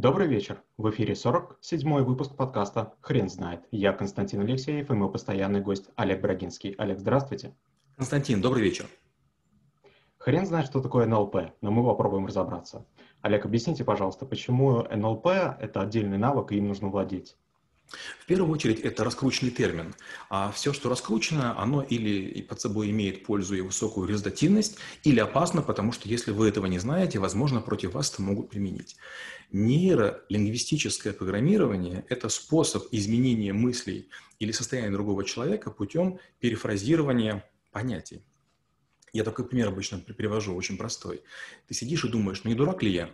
Добрый вечер. В эфире 47-й выпуск подкаста «Хрен знает». Я Константин Алексеев и мой постоянный гость Олег Брагинский. Олег, здравствуйте. Константин, добрый вечер. Хрен знает, что такое НЛП, но мы попробуем разобраться. Олег, объясните, пожалуйста, почему НЛП – это отдельный навык, и им нужно владеть? В первую очередь это раскрученный термин. А все, что раскручено, оно или под собой имеет пользу и высокую результативность, или опасно, потому что если вы этого не знаете, возможно, против вас это могут применить. Нейролингвистическое программирование – это способ изменения мыслей или состояния другого человека путем перефразирования понятий. Я такой пример обычно привожу, очень простой. Ты сидишь и думаешь, ну не дурак ли я?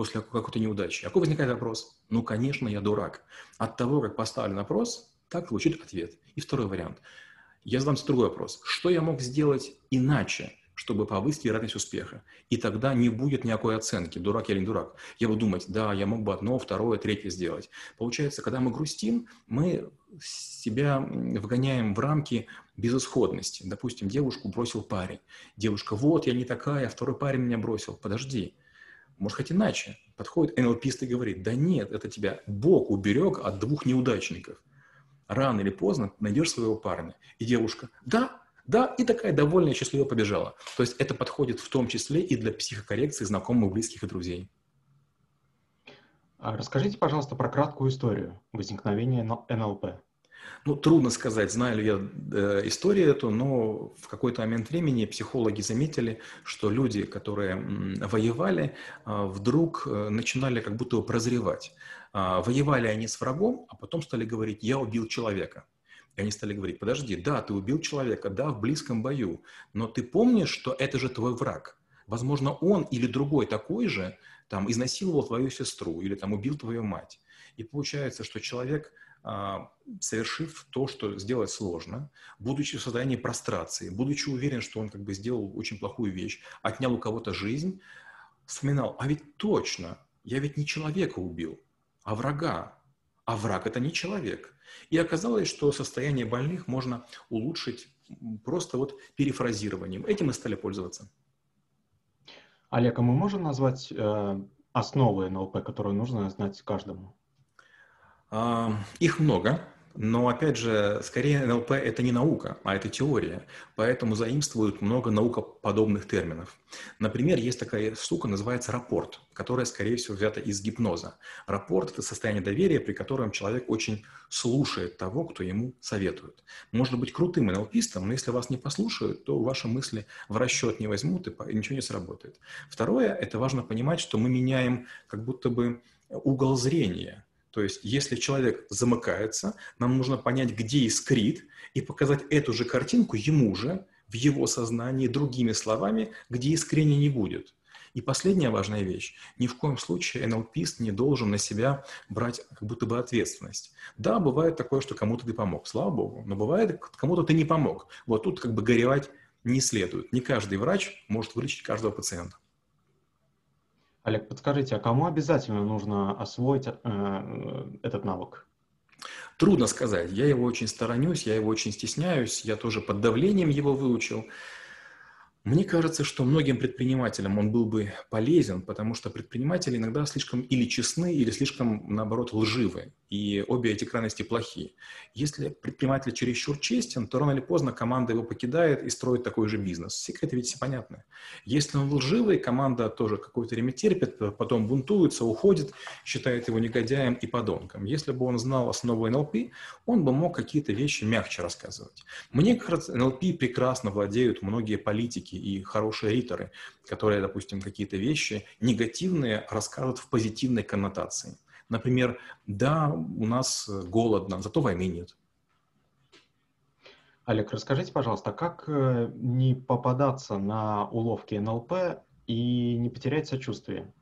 После какой-то неудачи. Какой возникает вопрос? Ну, конечно, я дурак. От того, как поставлен вопрос, так звучит ответ. И второй вариант. Я задам другой вопрос. Что я мог сделать иначе, чтобы повысить вероятность успеха? И тогда не будет никакой оценки, дурак я или не дурак. Я буду думать, да, я мог бы одно, второе, третье сделать. Получается, когда мы грустим, мы себя вгоняем в рамки безысходности. Допустим, девушку бросил парень. Девушка, вот, я не такая, второй парень меня бросил. Подожди, может хоть иначе. Подходит НЛПист и говорит, да нет, это тебя Бог уберег от двух неудачников. Рано или поздно найдешь своего парня. И девушка, да, да, и такая довольная, счастливо побежала. То есть это подходит в том числе и для психокоррекции знакомых, близких и друзей. А расскажите, пожалуйста, про краткую историю возникновения НЛП. Ну, трудно сказать, знаю ли я э, историю эту, но в какой-то момент времени психологи заметили, что люди, которые м, воевали, э, вдруг э, начинали как будто прозревать. Э, воевали они с врагом, а потом стали говорить «я убил человека». И они стали говорить, подожди, да, ты убил человека, да, в близком бою, но ты помнишь, что это же твой враг. Возможно, он или другой такой же там изнасиловал твою сестру или там убил твою мать. И получается, что человек совершив то, что сделать сложно, будучи в состоянии прострации, будучи уверен, что он как бы сделал очень плохую вещь, отнял у кого-то жизнь, вспоминал, а ведь точно, я ведь не человека убил, а врага. А враг – это не человек. И оказалось, что состояние больных можно улучшить просто вот перефразированием. Этим мы стали пользоваться. Олег, а мы можем назвать э, основы НЛП, которые нужно знать каждому? Их много, но, опять же, скорее НЛП – это не наука, а это теория, поэтому заимствуют много наукоподобных терминов. Например, есть такая штука, называется рапорт, которая, скорее всего, взята из гипноза. Рапорт – это состояние доверия, при котором человек очень слушает того, кто ему советует. Можно быть крутым НЛПистом, но если вас не послушают, то ваши мысли в расчет не возьмут и ничего не сработает. Второе – это важно понимать, что мы меняем как будто бы угол зрения – то есть, если человек замыкается, нам нужно понять, где искрит, и показать эту же картинку ему же, в его сознании, другими словами, где искрения не будет. И последняя важная вещь. Ни в коем случае НЛПист не должен на себя брать как будто бы ответственность. Да, бывает такое, что кому-то ты помог, слава богу, но бывает, кому-то ты не помог. Вот тут как бы горевать не следует. Не каждый врач может вылечить каждого пациента. Олег, подскажите, а кому обязательно нужно освоить э, этот навык? Трудно сказать. Я его очень сторонюсь, я его очень стесняюсь, я тоже под давлением его выучил. Мне кажется, что многим предпринимателям он был бы полезен, потому что предприниматели иногда слишком или честны, или слишком, наоборот, лживы. И обе эти крайности плохие. Если предприниматель чересчур честен, то рано или поздно команда его покидает и строит такой же бизнес. Секреты ведь все понятны. Если он лживый, команда тоже какое-то время терпит, потом бунтуется, уходит, считает его негодяем и подонком. Если бы он знал основу НЛП, он бы мог какие-то вещи мягче рассказывать. Мне кажется, НЛП прекрасно владеют многие политики, и хорошие риторы, которые, допустим, какие-то вещи негативные расскажут в позитивной коннотации. Например, да, у нас голодно, зато войны нет. Олег, расскажите, пожалуйста, как э, не попадаться на уловки НЛП и не потерять сочувствие?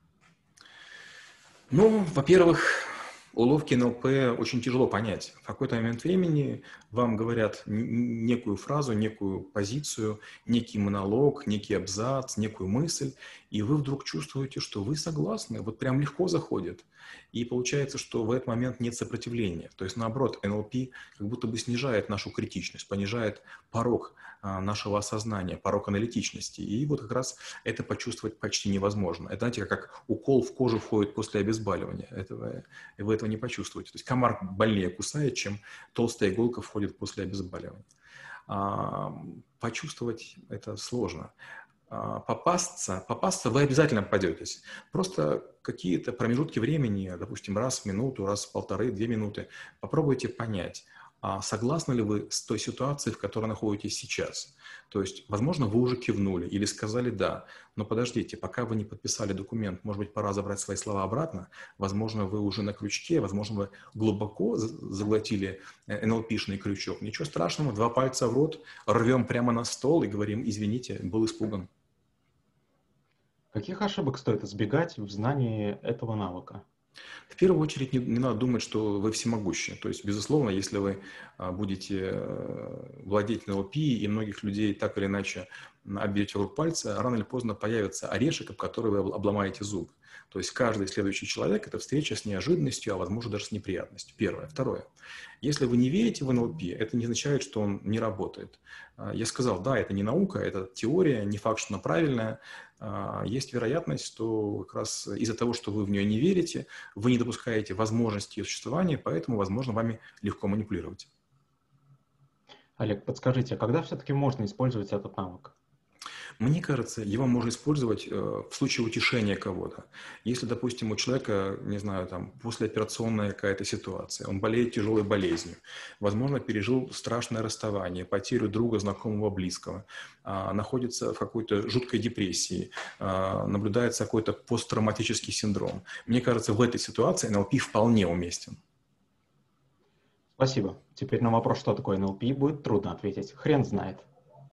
Ну, во-первых, уловки НЛП очень тяжело понять. В какой-то момент времени вам говорят некую фразу, некую позицию, некий монолог, некий абзац, некую мысль, и вы вдруг чувствуете, что вы согласны, вот прям легко заходит. И получается, что в этот момент нет сопротивления. То есть, наоборот, НЛП как будто бы снижает нашу критичность, понижает порог а, нашего осознания, порог аналитичности. И вот как раз это почувствовать почти невозможно. Это, знаете, как укол в кожу входит после обезболивания. Этого, вы этого не почувствуете. То есть комар больнее кусает, чем толстая иголка входит после обезболивания. А, почувствовать это сложно. А, попасться, попасться вы обязательно попадетесь. Просто какие-то промежутки времени, допустим, раз в минуту, раз в полторы, две минуты, попробуйте понять, а согласны ли вы с той ситуацией, в которой находитесь сейчас? То есть, возможно, вы уже кивнули или сказали «да», но подождите, пока вы не подписали документ, может быть, пора забрать свои слова обратно, возможно, вы уже на крючке, возможно, вы глубоко заглотили э, НЛПшный крючок. Ничего страшного, два пальца в рот, рвем прямо на стол и говорим «извините, был испуган». Каких ошибок стоит избегать в знании этого навыка? В первую очередь не, не надо думать, что вы всемогущи. То есть, безусловно, если вы а, будете э, владеть НЛП и многих людей так или иначе обьете вокруг пальца, рано или поздно появится орешек, об который вы обломаете зуб. То есть каждый следующий человек – это встреча с неожиданностью, а возможно даже с неприятностью. Первое. Второе. Если вы не верите в НЛП, это не означает, что он не работает. А, я сказал, да, это не наука, это теория, не факт, что она правильная. А, есть вероятность, что как раз из-за того, что вы в нее не верите, вы не допускаете возможности ее существования, поэтому, возможно, вами легко манипулировать. Олег, подскажите, а когда все-таки можно использовать этот навык? Мне кажется, его можно использовать э, в случае утешения кого-то. Если, допустим, у человека, не знаю, там, послеоперационная какая-то ситуация, он болеет тяжелой болезнью, возможно, пережил страшное расставание, потерю друга, знакомого, близкого, а, находится в какой-то жуткой депрессии, а, наблюдается какой-то посттравматический синдром. Мне кажется, в этой ситуации НЛП вполне уместен. Спасибо. Теперь на вопрос, что такое НЛП, будет трудно ответить. Хрен знает.